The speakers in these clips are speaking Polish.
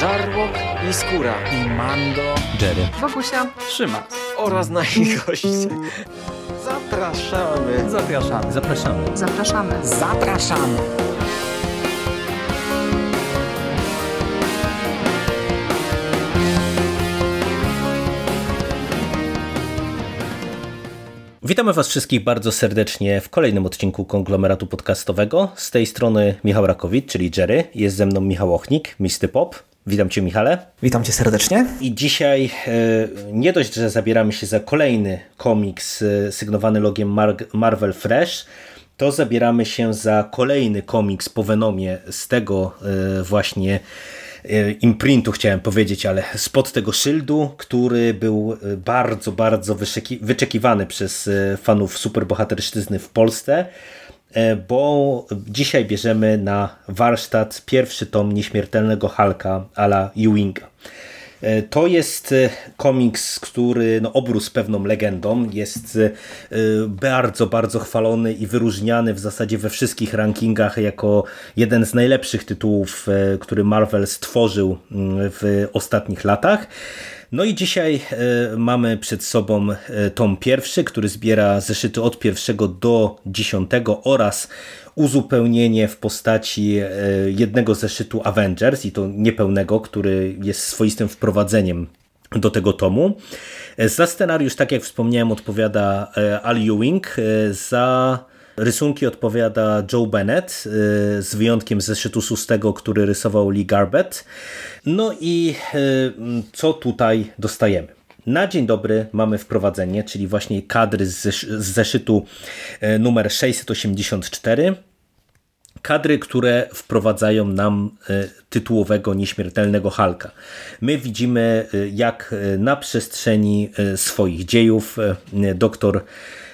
Żarłok i Skóra i Mando, Jerry, Wokusia, Trzyma oraz nasi goście. Zapraszamy. Zapraszamy. Zapraszamy. zapraszamy. Zapraszamy. Witamy Was wszystkich bardzo serdecznie w kolejnym odcinku konglomeratu podcastowego. Z tej strony Michał Rakowicz, czyli Jerry. Jest ze mną Michał Ochnik, Misty Pop. Witam Cię, Michale. Witam Cię serdecznie. I dzisiaj e, nie dość, że zabieramy się za kolejny komiks e, sygnowany logiem Mar Marvel Fresh, to zabieramy się za kolejny komiks po Venomie z tego e, właśnie imprintu chciałem powiedzieć, ale spod tego szyldu, który był bardzo, bardzo wyczekiwany przez fanów superbohaterszczyzny w Polsce, bo dzisiaj bierzemy na warsztat pierwszy tom nieśmiertelnego Hulka ala Ewinga. To jest komiks, który no, obrósł pewną legendą, jest bardzo, bardzo chwalony i wyróżniany w zasadzie we wszystkich rankingach jako jeden z najlepszych tytułów, który Marvel stworzył w ostatnich latach. No i dzisiaj mamy przed sobą tom pierwszy, który zbiera zeszyty od pierwszego do dziesiątego oraz uzupełnienie w postaci jednego zeszytu Avengers i to niepełnego, który jest swoistym wprowadzeniem do tego tomu. Za scenariusz, tak jak wspomniałem, odpowiada Al Ewing, za rysunki odpowiada Joe Bennett, z wyjątkiem zeszytu szóstego, który rysował Lee Garbett. No i co tutaj dostajemy? Na dzień dobry mamy wprowadzenie, czyli właśnie kadry z zeszytu numer 684. Kadry, które wprowadzają nam tytułowego nieśmiertelnego Halka. My widzimy, jak na przestrzeni swoich dziejów doktor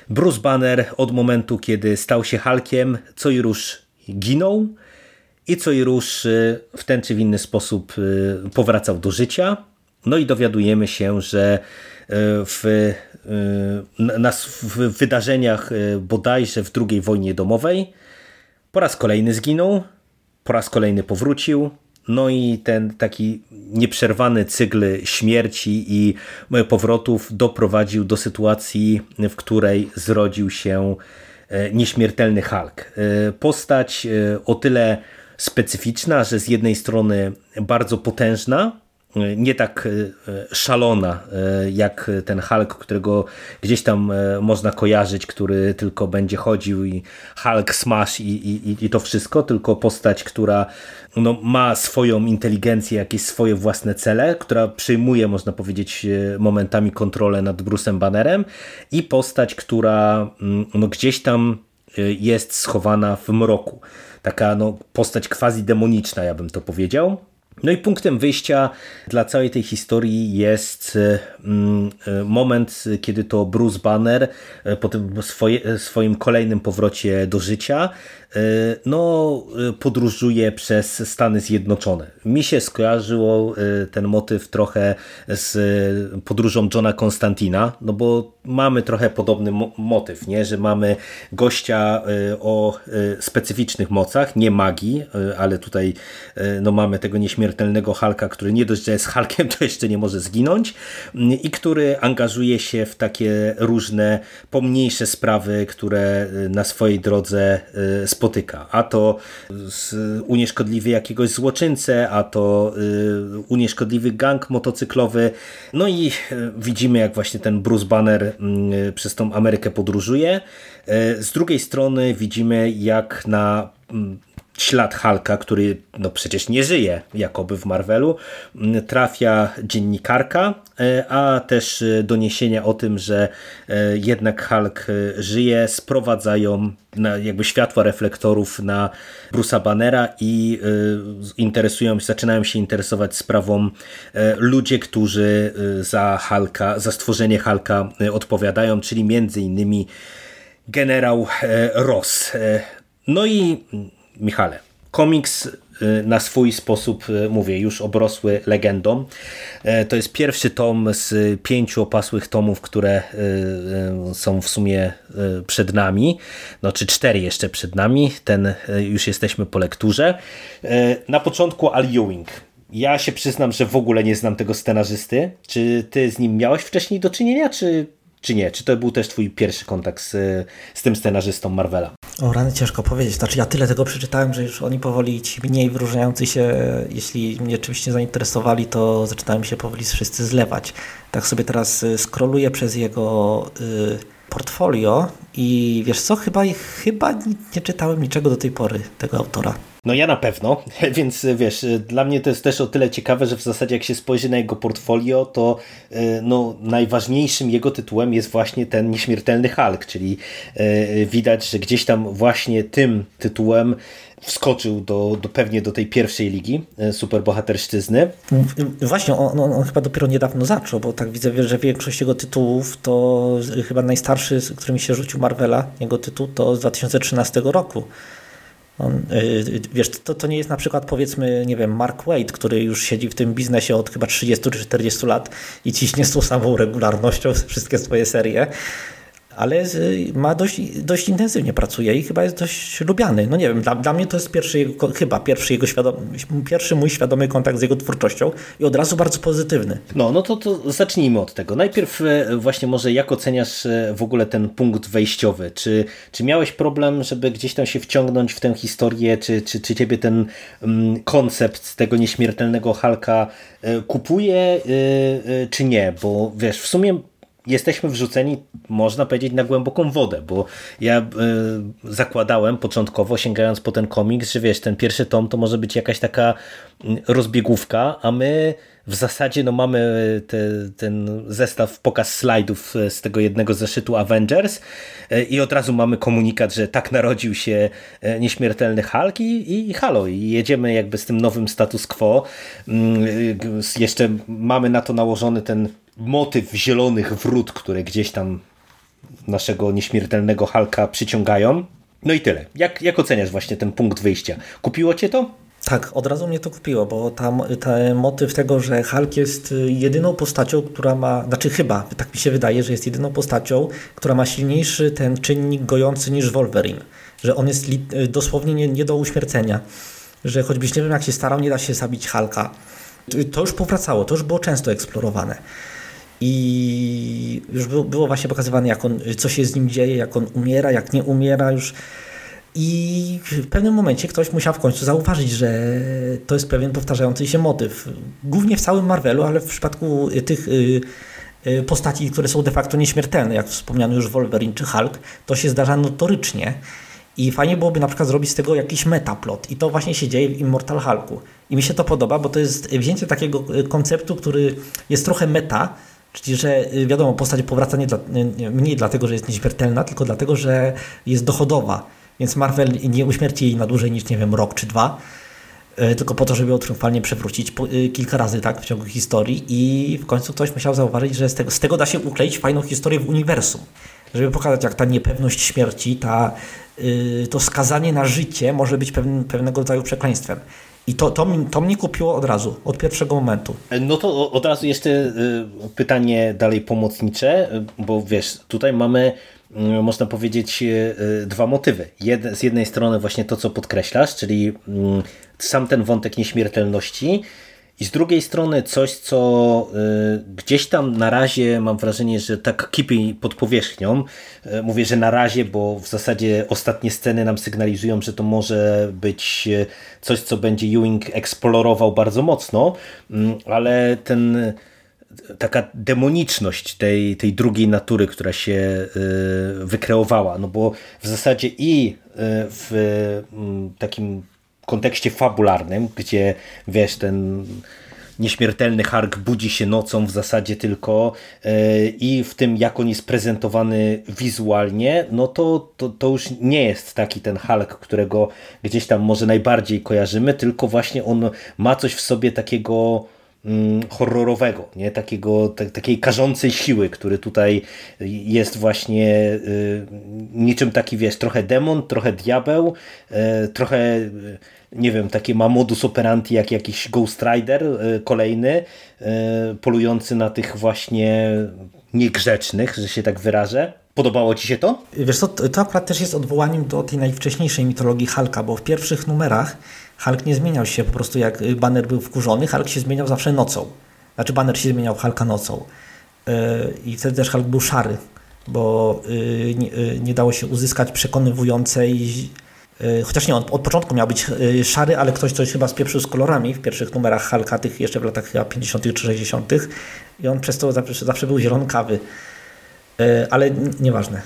Bruce Banner od momentu, kiedy stał się Hulkiem, co i rusz ginął i co i rusz w ten czy w inny sposób powracał do życia. No i dowiadujemy się, że w, na, w wydarzeniach bodajże w II wojnie domowej po raz kolejny zginął, po raz kolejny powrócił, no i ten taki nieprzerwany cykl śmierci i powrotów doprowadził do sytuacji, w której zrodził się nieśmiertelny Hulk. Postać o tyle specyficzna, że z jednej strony bardzo potężna, nie tak szalona jak ten Hulk, którego gdzieś tam można kojarzyć, który tylko będzie chodził i Hulk smash i, i, i to wszystko, tylko postać, która no, ma swoją inteligencję, jakieś swoje własne cele, która przyjmuje, można powiedzieć, momentami kontrolę nad Bruce'em Bannerem i postać, która no, gdzieś tam jest schowana w mroku. Taka no, postać quasi demoniczna, ja bym to powiedział. No i punktem wyjścia dla całej tej historii jest moment, kiedy to Bruce Banner po tym swoje, swoim kolejnym powrocie do życia no, podróżuje przez Stany Zjednoczone. Mi się skojarzyło ten motyw trochę z podróżą Johna Konstantina, no bo mamy trochę podobny motyw, nie? że mamy gościa o specyficznych mocach, nie magii, ale tutaj no, mamy tego nieśmiertelnego Halka, który nie dość, że jest Halkiem, to jeszcze nie może zginąć i który angażuje się w takie różne pomniejsze sprawy, które na swojej drodze spotyka. A to unieszkodliwy jakiegoś złoczyńcę, a to unieszkodliwy gang motocyklowy. No i widzimy, jak właśnie ten Bruce Banner przez tą Amerykę podróżuje. Z drugiej strony widzimy, jak na ślad Halka, który no przecież nie żyje jakoby w Marvelu, trafia dziennikarka, a też doniesienia o tym, że jednak Hulk żyje, sprowadzają na jakby światła reflektorów na Bruce'a Bannera i interesują, zaczynają się interesować sprawą ludzie, którzy za Hulka, za stworzenie Hulka odpowiadają, czyli między innymi generał Ross. No i Michale, komiks na swój sposób, mówię, już obrosły legendą. To jest pierwszy tom z pięciu opasłych tomów, które są w sumie przed nami, no czy cztery jeszcze przed nami, ten już jesteśmy po lekturze. Na początku Al Ewing. Ja się przyznam, że w ogóle nie znam tego scenarzysty. Czy ty z nim miałeś wcześniej do czynienia, czy, czy nie? Czy to był też twój pierwszy kontakt z, z tym scenarzystą Marvela? O rany ciężko powiedzieć. Znaczy ja tyle tego przeczytałem, że już oni powoli ci mniej wyróżniający się, jeśli mnie oczywiście zainteresowali, to zaczynają się powoli wszyscy zlewać. Tak sobie teraz y, scrolluję przez jego y, portfolio i wiesz co, chyba, chyba nie czytałem niczego do tej pory tego autora. No ja na pewno, więc wiesz, dla mnie to jest też o tyle ciekawe, że w zasadzie jak się spojrzy na jego portfolio, to e, no, najważniejszym jego tytułem jest właśnie ten Nieśmiertelny Hulk, czyli e, widać, że gdzieś tam właśnie tym tytułem wskoczył do, do pewnie do tej pierwszej ligi e, superbohaterszczyzny. Właśnie, on, on, on, chyba dopiero niedawno zaczął, bo tak widzę, że większość jego tytułów to chyba najstarszy, z którym się rzucił Marvela, jego tytuł to z 2013 roku. On, y, wiesz, to, to nie jest na przykład powiedzmy, nie wiem, Mark Wade, który już siedzi w tym biznesie od chyba 30 czy 40 lat i ciśnie z tą samą regularnością wszystkie swoje serie ale ma dość, dość intensywnie pracuje i chyba jest dość lubiany. No nie wiem, dla, dla mnie to jest pierwszy jego, chyba pierwszy jego świadomy, pierwszy mój świadomy kontakt z jego twórczością i od razu bardzo pozytywny. No, no to, to zacznijmy od tego. Najpierw e, właśnie może jak oceniasz e, w ogóle ten punkt wejściowy? Czy, czy miałeś problem, żeby gdzieś tam się wciągnąć w tę historię? Czy, czy, czy ciebie ten um, koncept tego nieśmiertelnego Halka e, kupuje, czy nie? Bo wiesz, w sumie jesteśmy wrzuceni, można powiedzieć, na głęboką wodę, bo ja y, zakładałem początkowo, sięgając po ten komiks, że wiesz, ten pierwszy tom to może być jakaś taka mm, rozbiegówka, a my w zasadzie no, mamy te, ten zestaw, pokaz slajdów e, z tego jednego zeszytu Avengers e, i od razu mamy komunikat, że tak narodził się nieśmiertelny Hulk i, i halo, i jedziemy jakby z tym nowym status quo. Mm, jeszcze mamy na to nałożony ten motyw zielonych wrót, które gdzieś tam naszego nieśmiertelnego Halka przyciągają. No i tyle. Jak, jak oceniasz właśnie ten punkt wyjścia? Kupiło cię to? Tak, od razu mnie to kupiło, bo tam ten motyw tego, że Hulk jest jedyną postacią, która ma, znaczy chyba, tak mi się wydaje, że jest jedyną postacią, która ma silniejszy ten czynnik gojący niż Wolverine. Że on jest dosłownie nie, nie do uśmiercenia. Że choćbyś nie wiem jak się starał, nie da się zabić Hulka. To już powracało, to już było często eksplorowane. I już było właśnie pokazywane, jak on, co się z nim dzieje, jak on umiera, jak nie umiera już. I w pewnym momencie ktoś musiał w końcu zauważyć, że to jest pewien powtarzający się motyw. Głównie w całym Marvelu, ale w przypadku tych y, y, postaci, które są de facto nieśmiertelne, jak wspomniano już Wolverine czy Hulk, to się zdarza notorycznie. I fajnie byłoby na przykład zrobić z tego jakiś metaplot. I to właśnie się dzieje w Immortal Hulku. I mi się to podoba, bo to jest wzięcie takiego konceptu, który jest trochę meta, Czyli, że y, wiadomo, postać powraca nie, dla, nie mniej dlatego, że jest nieśmiertelna, tylko dlatego, że jest dochodowa. Więc Marvel nie uśmierci jej na dłużej niż, nie wiem, rok czy dwa, y, tylko po to, żeby ją triumfalnie przewrócić y, kilka razy tak, w ciągu historii i w końcu ktoś musiał zauważyć, że z tego, z tego da się ukleić fajną historię w uniwersum. Żeby pokazać, jak ta niepewność śmierci, ta, to skazanie na życie może być pewnego rodzaju przekleństwem. I to, to, to mnie kupiło od razu, od pierwszego momentu. No to od razu jeszcze y, pytanie dalej pomocnicze, bo wiesz, tutaj mamy y, można powiedzieć y, dwa motywy. z jednej strony właśnie to, co podkreślasz, czyli sam ten wątek nieśmiertelności, i z drugiej strony coś, co y, gdzieś tam na razie mam wrażenie, że tak kipi pod powierzchnią. Y, mówię, że na razie, bo w zasadzie ostatnie sceny nam sygnalizują, że to może być y, coś, co będzie Ewing eksplorował bardzo mocno, mm, ale ten taka demoniczność tej, tej drugiej natury, która się wykreowała, no bo w zasadzie i w mm, takim kontekście fabularnym, gdzie wiesz, ten nieśmiertelny Hark budzi się nocą w zasadzie tylko yy, i w tym jak on jest prezentowany wizualnie, no to, to, to już nie jest taki ten Hulk, którego gdzieś tam może najbardziej kojarzymy, tylko właśnie on ma coś w sobie takiego mm, horrorowego, nie? Takiego, takiej karzącej siły, który tutaj jest właśnie y, niczym taki, wiesz, trochę demon, trochę diabeł, y, trochę nie wiem, takie ma modus operandi jak jakiś Ghost Rider e, kolejny, e, polujący na tych właśnie niegrzecznych, że się tak wyrażę. Podobało Ci się to? Wiesz co, to akurat też jest odwołaniem do tej najwcześniejszej mitologii Halka, bo w pierwszych numerach Hulk nie zmieniał się po prostu jak Banner był wkurzony, Hulk się zmieniał zawsze nocą. Znaczy Banner się zmieniał Hulka nocą. I wtedy też Hulk był szary, bo nie dało się uzyskać przekonywującej Chociaż nie, on od początku miał być szary, ale ktoś coś chyba spieprzył z kolorami w pierwszych numerach Hulka, tych jeszcze w latach chyba 50. czy 60. I on przez to zawsze, zawsze był zielonkawy. Ale nieważne.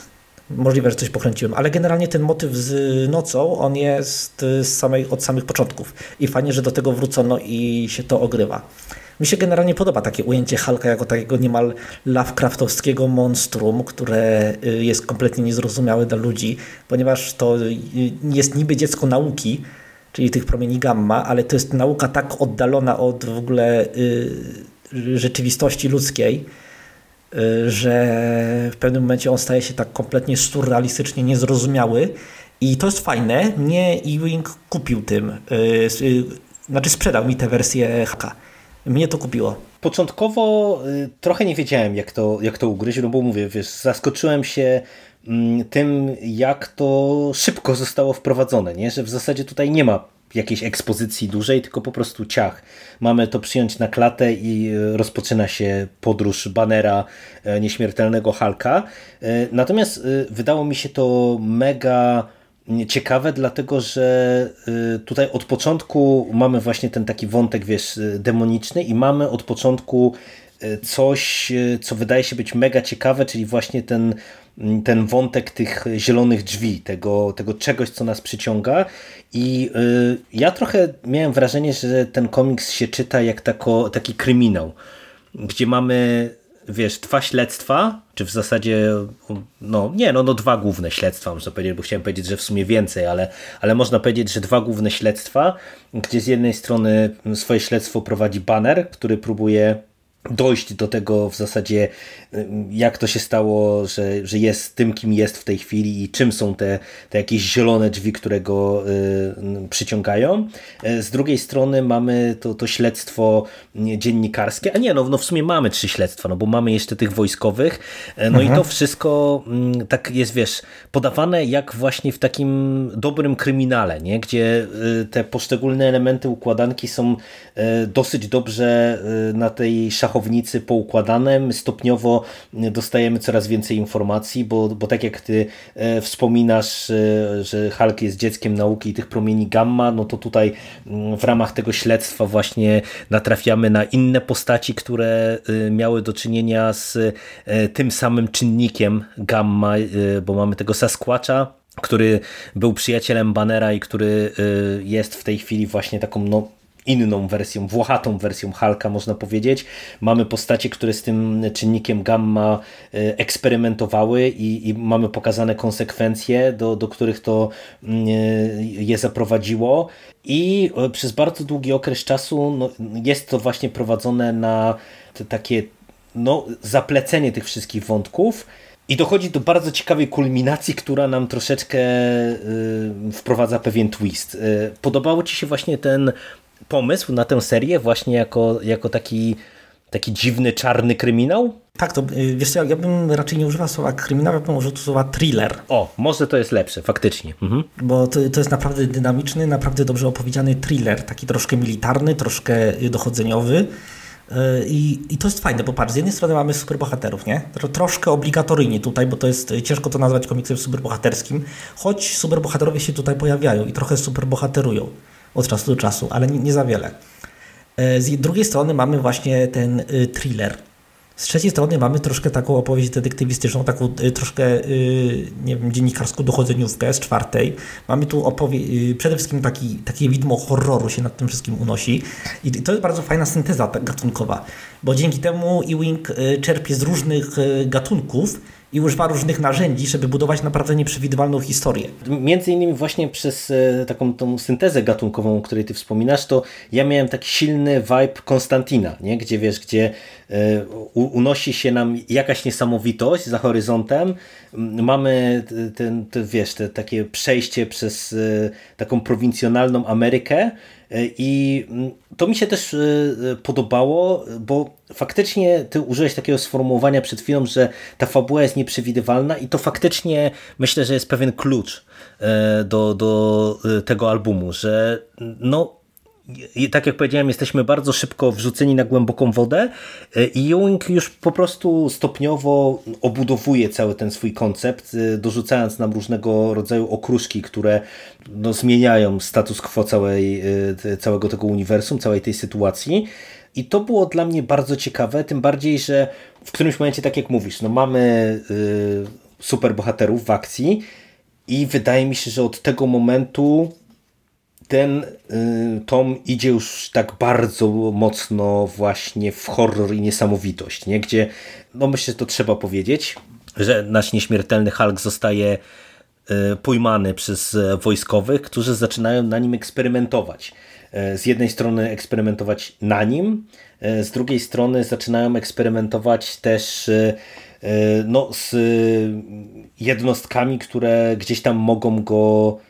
Możliwe, że coś pokręciłem, ale generalnie ten motyw z nocą, on jest z samej, od samych początków. I fajnie, że do tego wrócono i się to ogrywa. Mi się generalnie podoba takie ujęcie Hulka jako takiego niemal Lovecraftowskiego monstrum, które y, jest kompletnie niezrozumiałe dla ludzi, ponieważ to y, jest niby dziecko nauki, czyli tych promieni gamma, ale to jest nauka tak oddalona od w ogóle y, rzeczywistości ludzkiej, że w pewnym momencie on staje się tak kompletnie surrealistycznie niezrozumiały i to jest fajne. Mnie Ewing kupił tym, znaczy sprzedał mi tę wersję haka. Mnie to kupiło. Początkowo trochę nie wiedziałem jak to, jak to ugryźć, no bo mówię, wiesz, zaskoczyłem się tym, jak to szybko zostało wprowadzone, nie? że w zasadzie tutaj nie ma jakiejś ekspozycji dużej, tylko po prostu ciach. Mamy to przyjąć na klatę i rozpoczyna się podróż banera nieśmiertelnego Halka. Natomiast wydało mi się to mega ciekawe, dlatego że tutaj od początku mamy właśnie ten taki wątek, wiesz, demoniczny i mamy od początku coś, co wydaje się być mega ciekawe, czyli właśnie ten, ten wątek tych zielonych drzwi, tego, tego czegoś, co nas przyciąga. I ja trochę miałem wrażenie, że ten komiks się czyta jak tako, taki kryminał, gdzie mamy wiesz, dwa śledztwa, czy w zasadzie, no nie, no, no dwa główne śledztwa, można powiedzieć, bo chciałem powiedzieć, że w sumie więcej, ale, ale można powiedzieć, że dwa główne śledztwa, gdzie z jednej strony swoje śledztwo prowadzi Banner, który próbuje dojść do tego w zasadzie, jak to się stało, że, że jest tym, kim jest w tej chwili i czym są te, te jakieś zielone drzwi, które go y, przyciągają. Z drugiej strony mamy to, to śledztwo dziennikarskie, a nie, no, no w sumie mamy trzy śledztwa, no bo mamy jeszcze tych wojskowych, no mhm. i to wszystko y, tak jest, wiesz, podawane jak właśnie w takim dobrym kryminale, nie? gdzie y, te poszczególne elementy układanki są dosyć dobrze na tej szachownicy szachownicy poukładanym. Stopniowo dostajemy coraz więcej informacji, bo, bo tak jak ty e, wspominasz, e, że Hulk jest dzieckiem nauki i tych promieni gamma, no to tutaj mm, w ramach tego śledztwa właśnie natrafiamy na inne postaci, które e, miały do czynienia z tym samym czynnikiem gamma, bo mamy tego Sasquatcha, który był przyjacielem Bannera i który jest w tej chwili właśnie taką no, inną wersją, włochatą wersją Hulka można powiedzieć. Mamy postacie, które z tym czynnikiem gamma e, eksperymentowały i, i mamy pokazane konsekwencje, do, do których to mm, e, je zaprowadziło i e, przez bardzo długi okres czasu no, jest to właśnie prowadzone na takie no, zaplecenie tych wszystkich wątków i dochodzi do bardzo ciekawej kulminacji, która nam troszeczkę y, wprowadza pewien twist. Y, podobało Ci się właśnie ten pomysł na tę serię właśnie jako, jako taki, taki dziwny, czarny kryminał? Tak, to y, wiesz co, ja bym raczej nie używał słowa kryminał, ja bym użył słowa thriller. O, może to jest lepsze, faktycznie. Mhm. Bo to, to jest naprawdę dynamiczny, naprawdę dobrze opowiedziany thriller, taki troszkę militarny, troszkę dochodzeniowy. Y, I, I to jest fajne, bo patrz, z jednej strony mamy superbohaterów, nie? Troszkę obligatoryjnie tutaj, bo to jest ciężko to nazwać komiksem superbohaterskim, choć superbohaterowie się tutaj pojawiają i trochę superbohaterują od czasu do czasu, ale nie, nie za wiele. E, z drugiej strony mamy właśnie ten y, thriller. Z trzeciej strony mamy troszkę taką opowieść detektywistyczną, taką y, troszkę y, nie wiem, dziennikarską dochodzeniówkę z czwartej. Mamy tu przede wszystkim taki, takie widmo horroru się nad tym wszystkim unosi. I to jest bardzo fajna synteza gatunkowa, bo dzięki temu Ewing czerpie z różnych gatunków i używa różnych narzędzi, żeby budować naprawdę nieprzewidywalną historię. Między innymi właśnie przez e, taką tą syntezę gatunkową, o której ty wspominasz, to ja miałem taki silny vibe Konstantina, nie? gdzie wiesz, gdzie e, unosi się nam jakaś niesamowitość za horyzontem, mamy ten, ten wiesz, te, takie przejście przez e, taką prowincjonalną Amerykę, I mm, to mi się też podobało, bo faktycznie ty użyłeś takiego sformułowania przed chwilą, że ta fabuła jest nieprzewidywalna i to faktycznie myślę, że jest pewien klucz do, do tego albumu, że no i tak jak powiedziałem, jesteśmy bardzo szybko wrzuceni na głęboką wodę e, i Ewing już po prostu stopniowo obudowuje cały ten swój koncept, e, dorzucając nam różnego rodzaju okruszki, które no, zmieniają status quo całej, e, całego tego uniwersum, całej tej sytuacji. I to było dla mnie bardzo ciekawe, tym bardziej, że w którymś momencie, tak jak mówisz, no mamy yy, super bohaterów w akcji i wydaje mi się, że od tego momentu ten y, tom idzie już tak bardzo mocno właśnie w horror i niesamowitość, nie? gdzie, no myślę, że to trzeba powiedzieć, że nasz nieśmiertelny Hulk zostaje y, pojmany przez wojskowych, którzy zaczynają na nim eksperymentować. Y, z jednej strony eksperymentować na nim, z drugiej strony zaczynają eksperymentować też no, z jednostkami, które gdzieś tam mogą go E,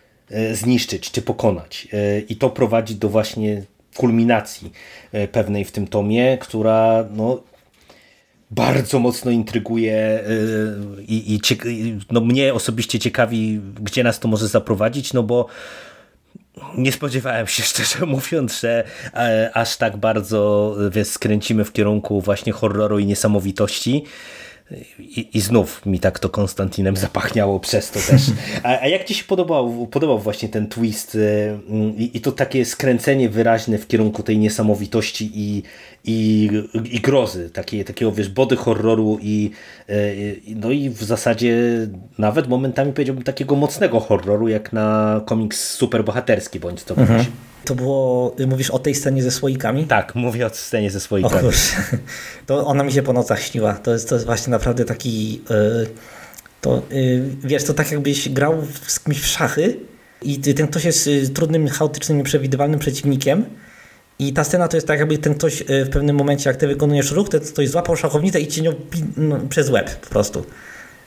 zniszczyć czy pokonać. E, I to prowadzi do właśnie kulminacji e, pewnej w tym tomie, która no, bardzo mocno intryguje i, i no, mnie osobiście ciekawi, gdzie nas to może zaprowadzić, no bo nie spodziewałem się, szczerze mówiąc, że aż tak bardzo wiesz, skręcimy w kierunku właśnie horroru i niesamowitości. I, I, znów mi tak to Konstantinem zapachniało przez to też. A, a jak ci się podobał, podobał właśnie ten twist y, i, i, to takie skręcenie wyraźne w kierunku tej niesamowitości i, i, i grozy, takie, takiego wiesz, body horroru i, y, no i w zasadzie nawet momentami powiedziałbym takiego mocnego horroru, jak na komiks superbohaterski bądź to mhm. To było, mówisz o tej scenie ze słoikami? Tak, mówię o scenie ze słoikami. O to ona mi się po nocach śniła. To jest, to jest właśnie naprawdę taki... Yy, to, yy, wiesz, to tak jakbyś grał z kimś w szachy i ten ktoś jest y, trudnym, chaotycznym, nieprzewidywalnym przeciwnikiem i ta scena to jest tak, jakby ten ktoś y, w pewnym momencie, jak ty wykonujesz ruch, ten ktoś złapał szachownicę i cię nią no, przez łeb po prostu.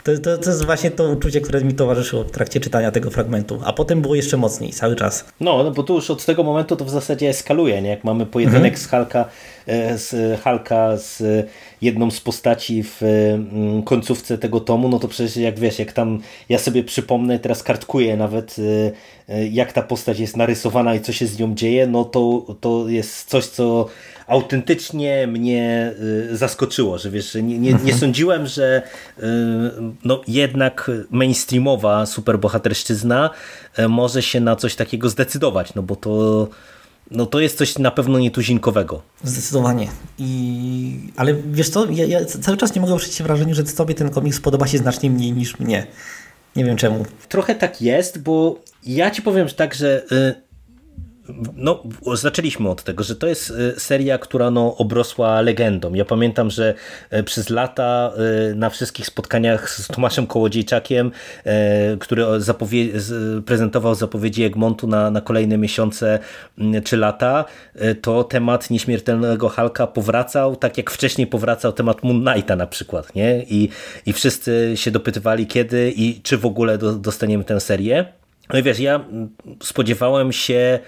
To, to, to, jest właśnie to uczucie, które mi towarzyszyło w trakcie czytania tego fragmentu, a potem było jeszcze mocniej, cały czas. No, no bo tu już od tego momentu to w zasadzie eskaluje, nie? Jak mamy pojedynek mhm. z Halka, e, z Halka z jedną z postaci w mm, końcówce tego tomu, no to przecież jak wiesz, jak tam ja sobie przypomnę, teraz kartkuję nawet e, e, jak ta postać jest narysowana i co się z nią dzieje, no to, to jest coś, co autentycznie mnie y, zaskoczyło, że wiesz, nie, nie, nie mhm. sądziłem, że y, no, jednak mainstreamowa superbohaterszczyzna y, może się na coś takiego zdecydować, no bo to no to jest coś na pewno nietuzinkowego. Zdecydowanie. I... Ale wiesz co, ja, ja cały czas nie mogę oprzeć się wrażeniu, że tobie ten komiks podoba się znacznie mniej niż mnie. Nie wiem czemu. Trochę tak jest, bo ja ci powiem tak, że no, zaczęliśmy od tego, że to jest e, seria, która no, obrosła legendą. Ja pamiętam, że e, przez lata e, na wszystkich spotkaniach z Tomaszem Kołodziejczakiem, który zapowie prezentował zapowiedzi Egmontu na, na kolejne miesiące czy lata, to temat nieśmiertelnego Halka powracał, tak jak wcześniej powracał temat Moon Knighta na przykład. Nie? I, I wszyscy się dopytywali kiedy i czy w ogóle do, dostaniemy tę serię. No i wiesz, ja spodziewałem się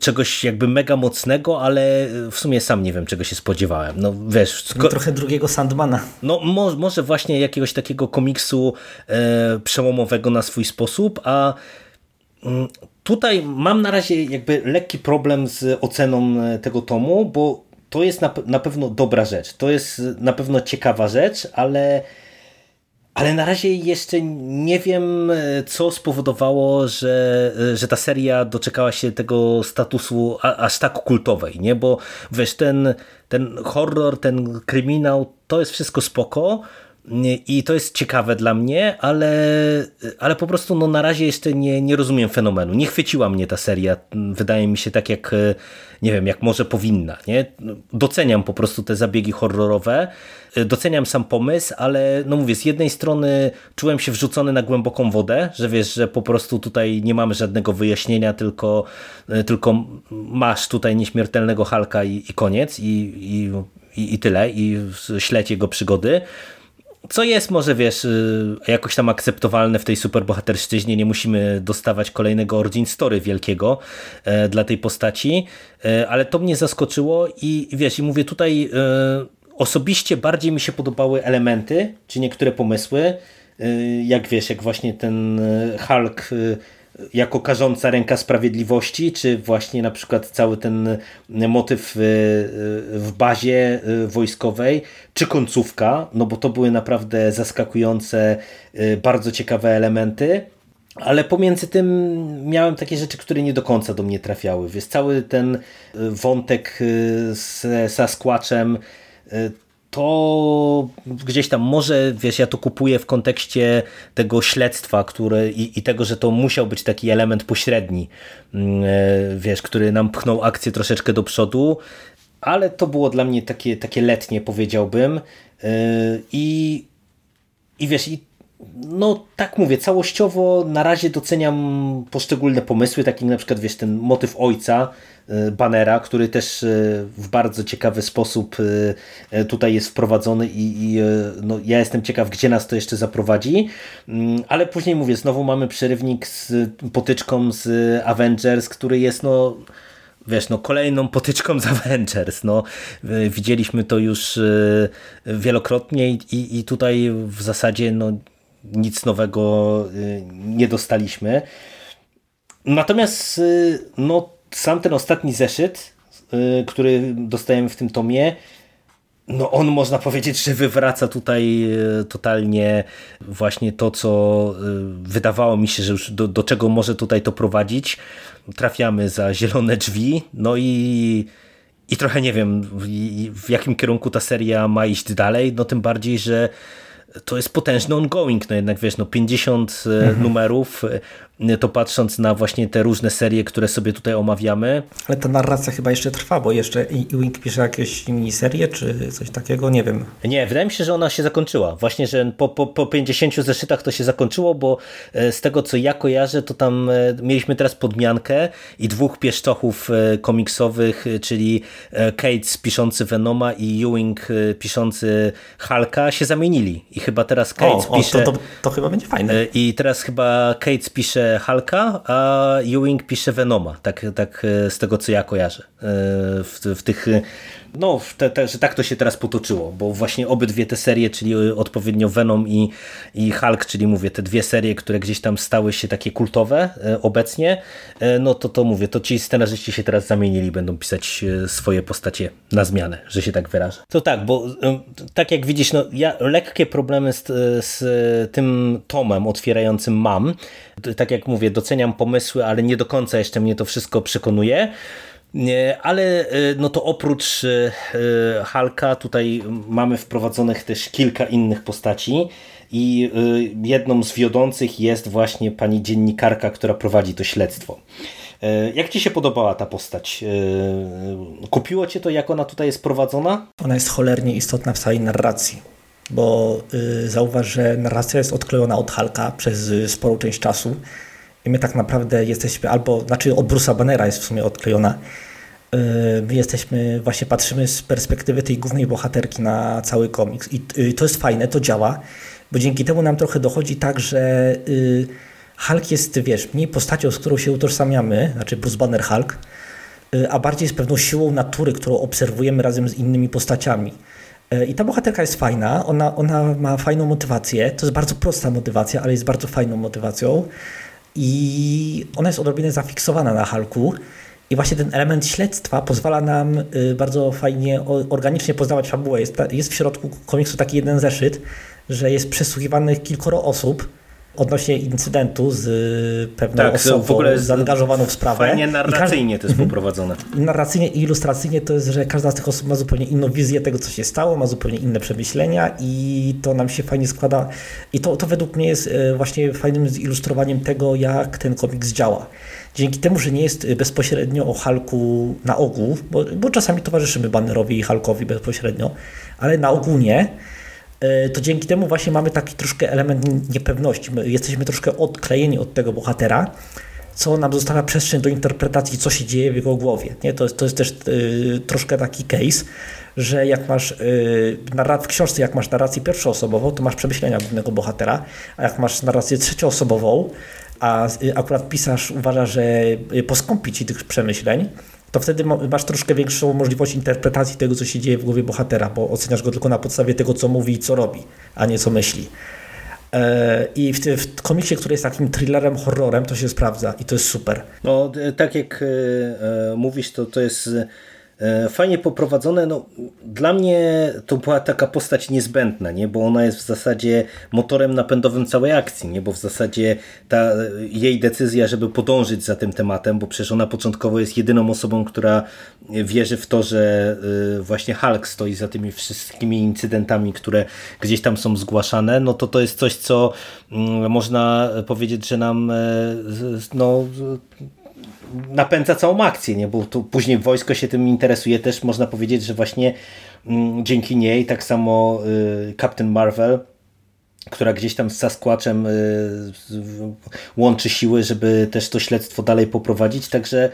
czegoś jakby mega mocnego, ale w sumie sam nie wiem, czego się spodziewałem. No wiesz... No, trochę drugiego Sandmana. No mo może właśnie jakiegoś takiego komiksu e, przełomowego na swój sposób, a mm, tutaj mam na razie jakby lekki problem z oceną e, tego tomu, bo to jest na, na pewno dobra rzecz, to jest na pewno ciekawa rzecz, ale ale na razie jeszcze nie wiem, co spowodowało, że, że ta seria doczekała się tego statusu aż tak kultowej, nie? Bo wiesz, ten, ten horror, ten kryminał, to jest wszystko spoko, i to jest ciekawe dla mnie, ale, ale po prostu no, na razie jeszcze nie, nie rozumiem fenomenu. Nie chwyciła mnie ta seria. Wydaje mi się tak jak, nie wiem, jak może powinna. Nie? Doceniam po prostu te zabiegi horrorowe. Doceniam sam pomysł, ale no mówię, z jednej strony czułem się wrzucony na głęboką wodę, że wiesz, że po prostu tutaj nie mamy żadnego wyjaśnienia, tylko, tylko masz tutaj nieśmiertelnego Halka i, i koniec i, i, i tyle, i śledź jego przygody co jest może, wiesz, y, jakoś tam akceptowalne w tej superbohaterszczyźnie, nie musimy dostawać kolejnego origin story wielkiego e, dla tej postaci, e, ale to mnie zaskoczyło i wiesz, i mówię tutaj e, osobiście bardziej mi się podobały elementy, czy niektóre pomysły, jak wiesz, jak właśnie ten Hulk jako karząca ręka sprawiedliwości, czy właśnie na przykład cały ten motyw y, y, w bazie y, wojskowej, czy końcówka, no bo to były naprawdę zaskakujące, bardzo ciekawe elementy. Ale pomiędzy tym miałem takie rzeczy, które nie do końca do mnie trafiały. Więc cały ten wątek z Sasquatchem to gdzieś tam może, wiesz, ja to kupuję w kontekście tego śledztwa, które i, i, tego, że to musiał być taki element pośredni, mm, e, wiesz, który nam pchnął akcję troszeczkę do przodu, ale to było dla mnie takie, takie letnie, powiedziałbym. E, I, i wiesz, i no tak mówię, całościowo na razie doceniam poszczególne pomysły, taki na przykład wiesz, ten motyw ojca, banera, który też e, w bardzo ciekawy sposób e, tutaj jest wprowadzony i, i no, ja jestem ciekaw, gdzie nas to jeszcze zaprowadzi, mm, ale później mówię, znowu mamy przerywnik z potyczką z Avengers, który jest no wiesz, no kolejną potyczką z Avengers. No, widzieliśmy to już wielokrotnie i, i tutaj w zasadzie no, nic nowego nie dostaliśmy. Natomiast no, sam ten ostatni zeszyt, y, który dostajemy w tym tomie, no on można powiedzieć, że wywraca tutaj y, totalnie właśnie to, co y, wydawało mi się, że już do, do czego może tutaj to prowadzić. Trafiamy za zielone drzwi, no i, i trochę nie wiem w, jakim kierunku ta seria ma iść dalej, no tym bardziej, że to jest potężny ongoing, no jednak wiesz, no 50 e, mhm. numerów, to patrząc na właśnie te różne serie, które sobie tutaj omawiamy. Ale ta narracja chyba jeszcze trwa, bo jeszcze Wing pisze jakieś miniserie, czy coś takiego, nie wiem. Nie, wydaje mi się, że ona się zakończyła. Właśnie, że po, po, po 50 zeszytach to się zakończyło, bo e, z tego, co ja kojarzę, to tam mieliśmy teraz podmiankę i dwóch pieszczochów komiksowych, czyli Kate piszący Venoma i Ewing piszący Hulka się zamienili i chyba teraz Kate o, pisze... O, to, to, to, chyba będzie fajne. E, I teraz chyba Kate pisze Hulka, a Ewing pisze Venoma, tak, tak e, z tego co ja kojarzę. E, w, w tych no, te, te, że tak to się teraz potoczyło, bo właśnie obydwie te serie, czyli odpowiednio Venom i, i Hulk, czyli mówię, te dwie serie, które gdzieś tam stały się takie kultowe e, obecnie, e, no to to mówię, to ci scenarzyści się teraz zamienili, będą pisać e, swoje postacie na zmianę, że się tak wyrażę. To tak, bo tak jak widzisz, no ja lekkie problemy z, z tym tomem otwierającym mam, tak jak mówię, doceniam pomysły, ale nie do końca jeszcze mnie to wszystko przekonuje, ale e, no to oprócz e, e, Halka tutaj mamy wprowadzonych też kilka innych postaci i jedną z wiodących jest właśnie pani dziennikarka, która prowadzi to śledztwo. Jak Ci się podobała ta postać? Kupiło Cię to, jak ona tutaj jest prowadzona? Ona jest cholernie istotna w całej narracji, bo zauważ, że narracja jest odklejona od Halka przez sporą część czasu i my tak naprawdę jesteśmy albo, znaczy od Bruce'a Bannera jest w sumie odklejona. Yy, my jesteśmy, właśnie patrzymy z perspektywy tej głównej bohaterki na cały komiks. I yy, to jest fajne, to działa, bo dzięki temu nam trochę dochodzi tak, że yy, Hulk jest, wiesz, mniej postacią, z którą się utożsamiamy, znaczy Bruce Banner Hulk, a bardziej z pewną siłą natury, którą obserwujemy razem z innymi postaciami. I ta bohaterka jest fajna, ona, ona ma fajną motywację. To jest bardzo prosta motywacja, ale jest bardzo fajną motywacją i ona jest odrobinę zafiksowana na Halku. I właśnie ten element śledztwa pozwala nam y, bardzo fajnie, organicznie poznawać fabułę. Jest, jest w środku komiksu taki jeden zeszyt, że jest przesłuchiwanych kilkoro osób odnośnie incydentu z y, pewną tak, osobą w ogóle zaangażowaną w sprawę. Fajnie narracyjnie to jest mhm. poprowadzone. Narracyjnie i ilustracyjnie to jest, że każda z tych osób ma zupełnie inną wizję tego, co się stało, ma zupełnie inne przemyślenia i to nam się fajnie składa. I to, to według mnie jest y, właśnie fajnym zilustrowaniem tego, jak ten komiks działa. Dzięki temu, że nie jest y, bezpośrednio o Halku na ogół, bo, bo czasami towarzyszymy Bannerowi i Halkowi bezpośrednio, ale na ogół nie, E, to dzięki temu właśnie mamy taki troszkę element niepewności. My jesteśmy troszkę odklejeni od tego bohatera, co nam zostawia przestrzeń do interpretacji, co się dzieje w jego głowie. Nie? To, to jest też y, troszkę taki case, że jak masz y, w książce, jak masz narrację pierwszoosobową, to masz przemyślenia głównego bohatera, a jak masz narrację trzecioosobową, a y, akurat pisarz uważa, że poskąpi ci tych przemyśleń, to wtedy masz troszkę większą możliwość interpretacji tego, co się dzieje w głowie bohatera, bo oceniasz go tylko na podstawie tego, co mówi i co robi, a nie co myśli. E, I w, w komiksie, który jest takim thrillerem, horrorem, to się sprawdza i to jest super. No, tak jak e, mówisz, to, to jest E, fajnie poprowadzone. No, dla mnie to była taka postać niezbędna, nie? bo ona jest w zasadzie motorem napędowym całej akcji, nie? bo w zasadzie ta jej decyzja, żeby podążyć za tym tematem, bo przecież ona początkowo jest jedyną osobą, która wierzy w to, że e, właśnie Hulk stoi za tymi wszystkimi incydentami, które gdzieś tam są zgłaszane, no to to jest coś, co mm, można powiedzieć, że nam e, no, napędza całą akcję, nie? bo tu później wojsko się tym interesuje też, można powiedzieć, że właśnie mm, dzięki niej, tak samo y, Captain Marvel, która gdzieś tam z Sasquatchem y, łączy siły, żeby też to śledztwo dalej poprowadzić, także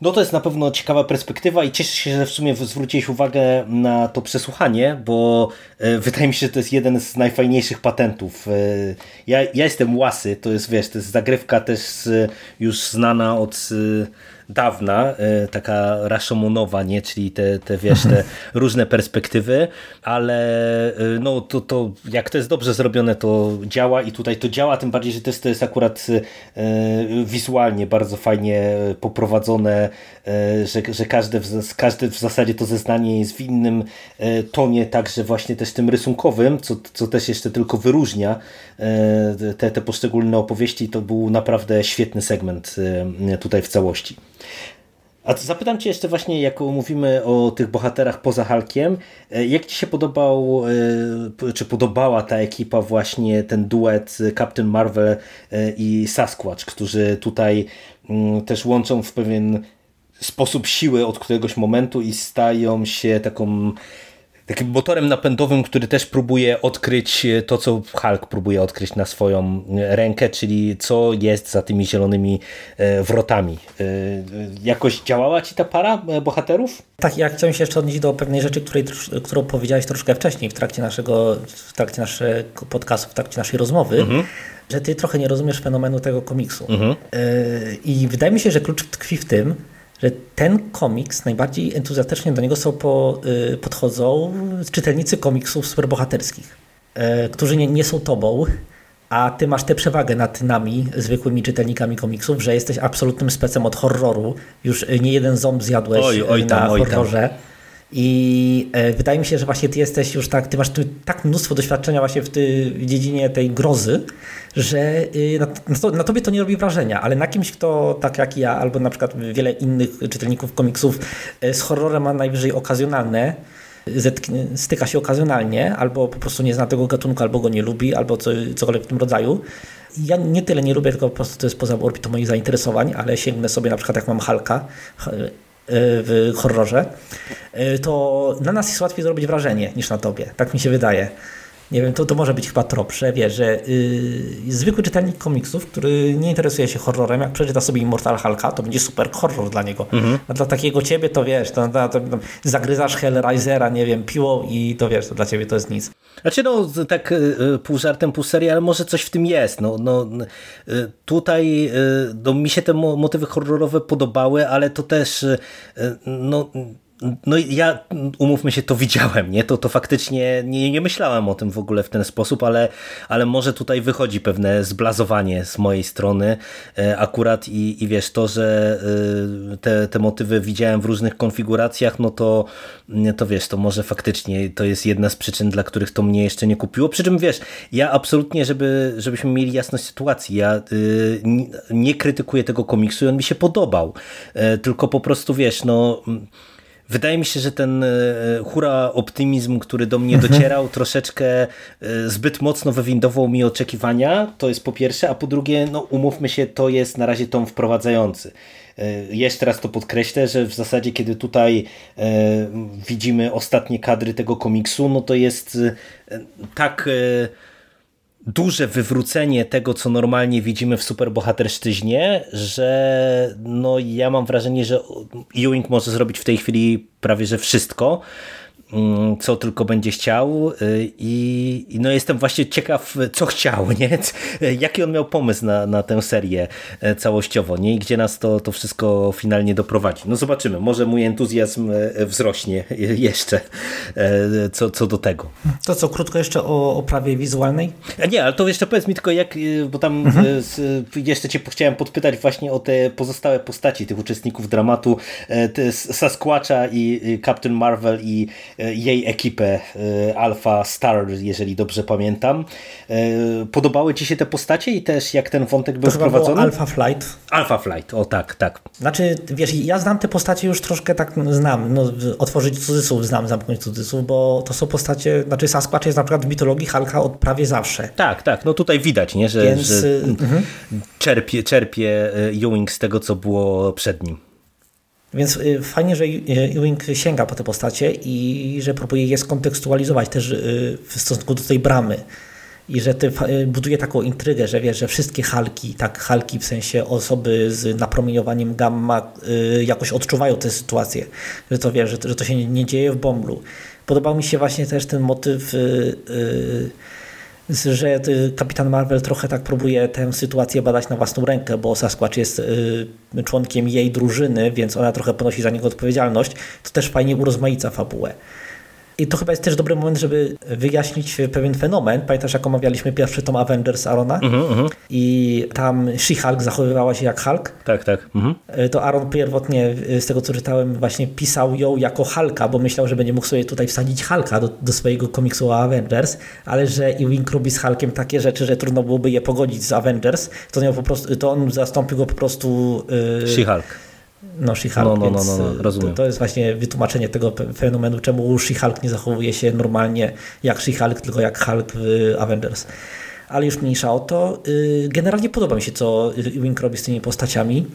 no to jest na pewno ciekawa perspektywa i cieszę się, że w sumie zwróciłeś uwagę na to przesłuchanie, bo e, wydaje mi się, że to jest jeden z najfajniejszych patentów. E, ja, ja jestem łasy, to jest wiesz, to jest zagrywka też już znana od dawna, e, taka Rashomonowa, nie? czyli te, te, wiesz, te różne perspektywy, ale e, no, to, to jak to jest dobrze zrobione, to działa i tutaj to działa, tym bardziej, że to jest, to jest akurat e, wizualnie bardzo fajnie poprowadzone, że, że każde, w, każde w zasadzie to zeznanie jest w innym tonie, także właśnie też tym rysunkowym, co, co też jeszcze tylko wyróżnia te, te poszczególne opowieści, to był naprawdę świetny segment tutaj w całości. A zapytam Cię jeszcze właśnie, jak mówimy o tych bohaterach poza Hulkiem, e, jak Ci się podobał, e, czy podobała ta ekipa właśnie, ten duet Captain Marvel e, i Sasquatch, którzy tutaj mm, też łączą w pewien sposób siły od któregoś momentu i stają się taką takim motorem napędowym, który też próbuje odkryć to, co Hulk próbuje odkryć na swoją rękę, czyli co jest za tymi zielonymi e, wrotami. E, jakoś działała ci ta para e, bohaterów? Tak, ja chciałem się jeszcze odnieść do pewnej rzeczy, której, którą powiedziałeś troszkę wcześniej w trakcie naszego, w trakcie naszego podcastu, w trakcie naszej rozmowy. Mhm że ty trochę nie rozumiesz fenomenu tego komiksu. Mhm. I wydaje mi się, że klucz tkwi w tym, że ten komiks najbardziej entuzjastycznie do niego są po, y, podchodzą czytelnicy komiksów superbohaterskich, y, którzy nie, nie są tobą, a ty masz tę przewagę nad nami, zwykłymi czytelnikami komiksów, że jesteś absolutnym specem od horroru. Już nie jeden ząb zjadłeś oj, oj tam, na horrorze. Oj i e, wydaje mi się, że właśnie ty jesteś już tak, ty masz tak mnóstwo doświadczenia właśnie w, ty, w dziedzinie tej grozy, że y, na, na, to, na, tobie to nie robi wrażenia, ale na kimś, kto tak jak ja, albo na przykład wiele innych czytelników komiksów e, z horrorem ma najwyżej okazjonalne, styka się okazjonalnie, albo po prostu nie zna tego gatunku, albo go nie lubi, albo co, cokolwiek w tym rodzaju. Ja nie tyle nie lubię, tylko po prostu to jest poza orbitą moich zainteresowań, ale sięgnę sobie na przykład jak mam Halka, w horrorze, y, to na nas jest łatwiej zrobić wrażenie niż na tobie. Tak mi się wydaje. Nie wiem, to, to może być chyba trop, że wiesz, że yy, zwykły czytelnik komiksów, który nie interesuje się horrorem, jak przeczyta sobie Immortal Hulka, to będzie super horror dla niego. Mhm. A dla takiego ciebie to wiesz, to, to, to, to zagryzasz Hellraisera, nie wiem, piłą i to wiesz, to dla ciebie to jest nic. Znaczy no, tak y, pół żartem, pół serii, ale może coś w tym jest. No, no, y, tutaj y, no, mi się te motywy horrorowe podobały, ale to też no no ja, umówmy się, to widziałem, nie? To, to faktycznie nie, nie myślałem o tym w ogóle w ten sposób, ale, ale może tutaj wychodzi pewne zblazowanie z mojej strony e, akurat i, i wiesz, to, że e, te, te motywy widziałem w różnych konfiguracjach, no to, to wiesz, to może faktycznie to jest jedna z przyczyn, dla których to mnie jeszcze nie kupiło. Przy czym wiesz, ja absolutnie, żeby, żebyśmy mieli jasność sytuacji, ja y, nie krytykuję tego komiksu i on mi się podobał, tylko po prostu wiesz, no Wydaje mi się, że ten e, hura optymizm, który do mnie mhm. docierał, troszeczkę e, zbyt mocno wywindował mi oczekiwania, to jest po pierwsze, a po drugie, no umówmy się, to jest na razie tom wprowadzający. E, jeszcze raz to podkreślę, że w zasadzie kiedy tutaj widzimy ostatnie kadry tego komiksu, no to jest tak duże wywrócenie tego, co normalnie widzimy w superbohaterszczyźnie, że no ja mam wrażenie, że Ewing może zrobić w tej chwili prawie że wszystko, co tylko będzie chciał y, i, i no jestem właśnie ciekaw, co chciał, nie? jaki on miał pomysł na, na tę serię e, całościowo nie? i gdzie nas to, to wszystko finalnie doprowadzi. No zobaczymy, może mój entuzjazm e, wzrośnie jeszcze e, co, co do tego. To co, krótko jeszcze o oprawie wizualnej? Nie, ale to jeszcze powiedz mi tylko jak, bo tam mhm. jeszcze cię chciałem podpytać właśnie o te pozostałe postaci tych uczestników dramatu Sasquatcha i Captain Marvel i jej ekipę e, Alpha Star, jeżeli dobrze pamiętam. E, podobały Ci się te postacie i też jak ten wątek był wprowadzony? Alpha Flight. Alpha Flight, o tak, tak. Znaczy, wiesz, ja znam te postacie już troszkę tak znam, no, otworzyć cudzysłów znam, zamknąć cudzysłów, bo to są postacie, znaczy Sasquatch jest na przykład w mitologii Halka od prawie zawsze. Tak, tak, no tutaj widać, nie, że, Więc, że y mhm. czerpie, czerpie Ewing z tego, co było przed nim. Więc y, fajnie, że Ewing sięga po te postacie i że próbuje je skontekstualizować też y, w stosunku do tej bramy. I że y, buduje taką intrygę, że wiesz, że wszystkie halki, tak halki w sensie osoby z napromieniowaniem gamma jakoś odczuwają tę sytuację. Że to wiesz, że, to się nie, dzieje w bomblu. Podobał mi się właśnie też ten motyw yy, że kapitan Marvel trochę tak próbuje tę sytuację badać na własną rękę, bo Sasquatch jest y, członkiem jej drużyny, więc ona trochę ponosi za niego odpowiedzialność, to też fajnie urozmaica fabułę. I to chyba jest też dobry moment, żeby wyjaśnić pewien fenomen. Pamiętasz, jak omawialiśmy pierwszy tom Avengers Arona? Uh -huh, uh -huh. I tam She-Hulk zachowywała się jak Hulk. Tak, tak. Uh -huh. To Aaron pierwotnie, z tego co czytałem, właśnie pisał ją jako Hulka, bo myślał, że będzie mógł sobie tutaj wsadzić Hulka do, do swojego komiksu o Avengers, ale że Ewing robi z Hulkiem takie rzeczy, że trudno byłoby je pogodzić z Avengers, to, on, po prostu, to on zastąpił go po prostu... Yy, She-Hulk. No, She-Hulk, no, no, no, no, no, rozumiem. To, to, jest właśnie wytłumaczenie tego fenomenu, czemu She-Hulk nie zachowuje się normalnie jak She-Hulk, tylko jak Hulk w Avengers. Ale już mniejsza o to. Y, generalnie podoba mi się, co Wing robi z tymi postaciami.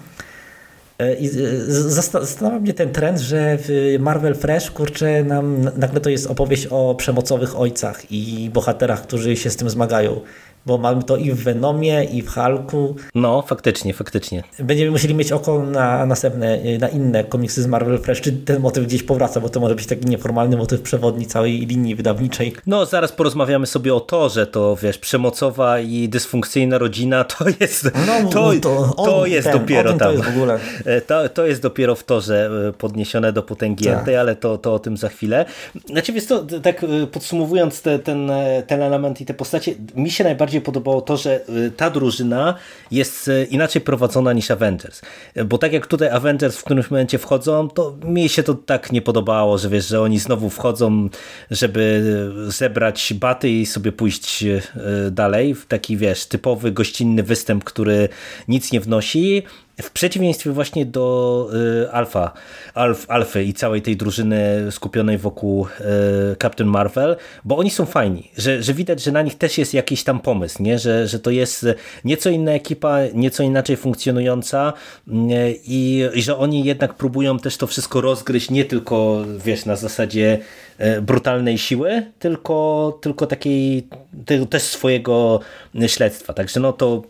Y, I zastanawia mnie ten trend, że w Marvel Fresh, kurczę, nam nagle to jest opowieść o przemocowych ojcach i bohaterach, którzy się z tym zmagają bo mamy to i w Venomie, i w Hulku. No, faktycznie, faktycznie. Będziemy musieli mieć oko na następne, na inne komiksy z Marvel Fresh, czy ten motyw gdzieś powraca, bo to może być taki nieformalny motyw przewodni całej linii wydawniczej. No, zaraz porozmawiamy sobie o to, że to, wiesz, przemocowa i dysfunkcyjna rodzina to jest, no, to, to, on, to jest ten, dopiero tam. To jest, w ogóle. E, to, to jest dopiero w torze e, podniesione do potęgi tak. ale to, to o tym za chwilę. Znaczy, wiesz to, tak e, podsumowując te, ten, ten element i te postacie, mi się najbardziej najbardziej podobało to, że y, ta drużyna jest y, inaczej prowadzona niż Avengers. Bo tak jak tutaj Avengers w którymś momencie wchodzą, to mi się to tak nie podobało, że wiesz, że oni znowu wchodzą, żeby zebrać baty i sobie pójść y, dalej w taki, wiesz, typowy gościnny występ, który nic nie wnosi w przeciwieństwie właśnie do y, Alfa, Alf, Alfy i całej tej drużyny skupionej wokół y, Captain Marvel, bo oni są fajni, że, że widać, że na nich też jest jakiś tam pomysł, nie? Że, że to jest nieco inna ekipa, nieco inaczej funkcjonująca y, i, i że oni jednak próbują też to wszystko rozgryźć nie tylko, wiesz, na zasadzie brutalnej siły, tylko, tylko takiej też swojego śledztwa. Także no to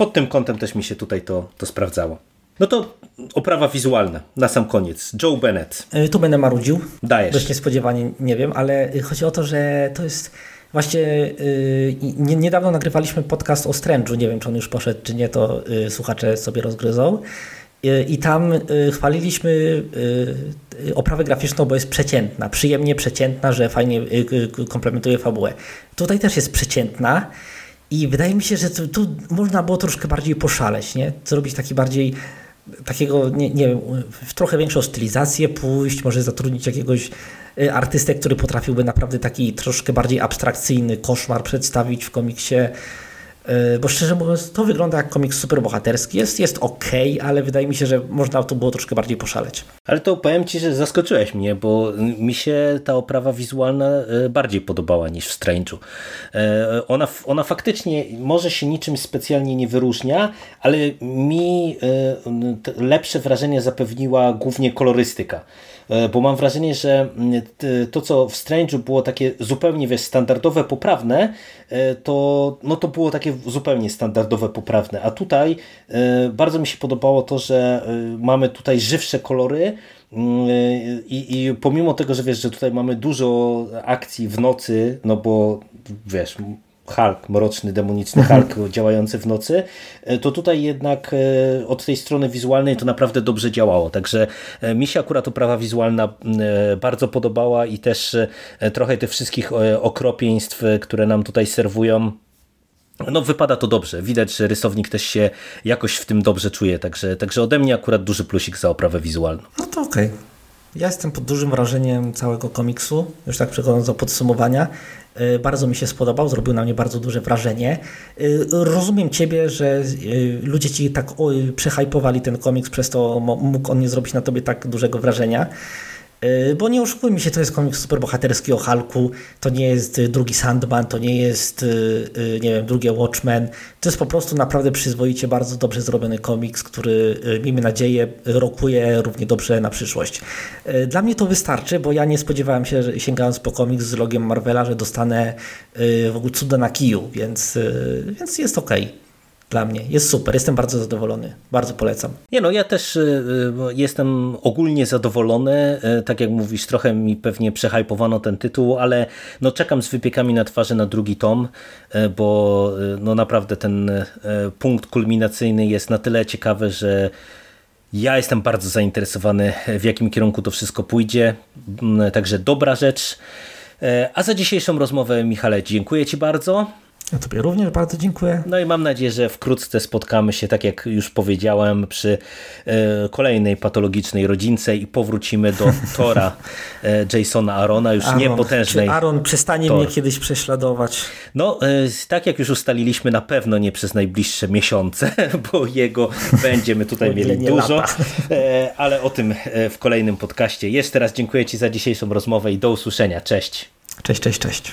pod tym kątem też mi się tutaj to, to sprawdzało. No to oprawa wizualna na sam koniec. Joe Bennett. E, tu będę marudził. Dajesz. Dość niespodziewanie, nie wiem, ale chodzi o to, że to jest właśnie yy, niedawno nagrywaliśmy podcast o Strange'u, nie wiem czy on już poszedł czy nie, to yy, słuchacze sobie rozgryzą. Yy, I tam chwaliliśmy oprawę graficzną, bo jest przeciętna, przyjemnie przeciętna, że fajnie komplementuje fabułę. Tutaj też jest przeciętna, i wydaje mi się, że tu, tu można było troszkę bardziej poszaleć, nie? Zrobić taki bardziej takiego, nie, nie wiem, w trochę większą stylizację pójść, może zatrudnić jakiegoś y, artystę, który potrafiłby naprawdę taki troszkę bardziej abstrakcyjny koszmar przedstawić w komiksie bo szczerze mówiąc, to wygląda jak komiks superbohaterski. Jest, jest ok, ale wydaje mi się, że można to było troszkę bardziej poszaleć. Ale to powiem Ci, że zaskoczyłeś mnie, bo mi się ta oprawa wizualna e, bardziej podobała niż w Strange'u. E, ona, ona faktycznie może się niczym specjalnie nie wyróżnia, ale mi lepsze wrażenie zapewniła głównie kolorystyka e, bo mam wrażenie, że mm, to co w Strange'u było takie zupełnie wiesz, standardowe, poprawne, e, to, no to było takie zupełnie standardowe, poprawne, a tutaj e, bardzo mi się podobało to, że e, mamy tutaj żywsze kolory, mm, i, I pomimo tego, że wiesz, że tutaj mamy dużo akcji w nocy, no bo wiesz, Hulk, mroczny, demoniczny Hulk działający w nocy, e, to tutaj jednak e, od tej strony wizualnej to naprawdę dobrze działało. Także e, mi się akurat oprawa wizualna bardzo podobała i też trochę tych wszystkich okropieństw, które nam tutaj serwują. No wypada to dobrze. Widać, że rysownik też się jakoś w tym dobrze czuje. Także, także ode mnie akurat duży plusik za oprawę wizualną. No to okej. Ja jestem pod dużym wrażeniem całego komiksu, już tak przechodząc do podsumowania. Y, Bardzo mi się spodobał, zrobił na mnie bardzo duże wrażenie. Y, Rozumiem Ciebie, że y, ludzie Ci tak oj, przehajpowali ten komiks, przez to mógł on nie zrobić na Tobie tak dużego wrażenia. Y, Bo nie oszukujmy się, to jest komiks superbohaterski o Hulku, to nie jest y, drugi Sandman, to nie jest, y, nie wiem, drugie Watchmen. To jest po prostu naprawdę przyzwoicie, bardzo dobrze zrobiony komiks, który, miejmy nadzieję, rokuje równie dobrze na przyszłość. Dla mnie to wystarczy, bo ja nie spodziewałem się, że sięgając po komiks z logiem Marvela, że dostanę w ogóle cuda na kiju, więc, więc jest okej. Dla mnie jest super, jestem bardzo zadowolony, bardzo polecam. Nie no, ja też y, y, jestem ogólnie zadowolony. Y, Tak jak mówisz, trochę mi pewnie przehajpowano ten tytuł, ale no czekam z wypiekami na twarzy na drugi tom, bo no naprawdę ten punkt kulminacyjny jest na tyle ciekawy, że ja jestem bardzo zainteresowany, w jakim kierunku to wszystko pójdzie. Mm, Także dobra rzecz. A za dzisiejszą rozmowę, Michale, dziękuję Ci bardzo. Ja Tobie również bardzo dziękuję. No i mam nadzieję, że wkrótce spotkamy się, tak jak już powiedziałem, przy e, kolejnej patologicznej rodzince i powrócimy do Tora e, Jasona Arona, już nie potężnej. Czy Aaron przestanie mnie kiedyś prześladować? No, e, tak jak już ustaliliśmy, na pewno nie przez najbliższe miesiące, bo jego będziemy tutaj mieli dużo, lata. ale o tym w kolejnym podcaście. Jeszcze raz dziękuję Ci za dzisiejszą rozmowę i do usłyszenia. Cześć. Cześć, cześć, cześć.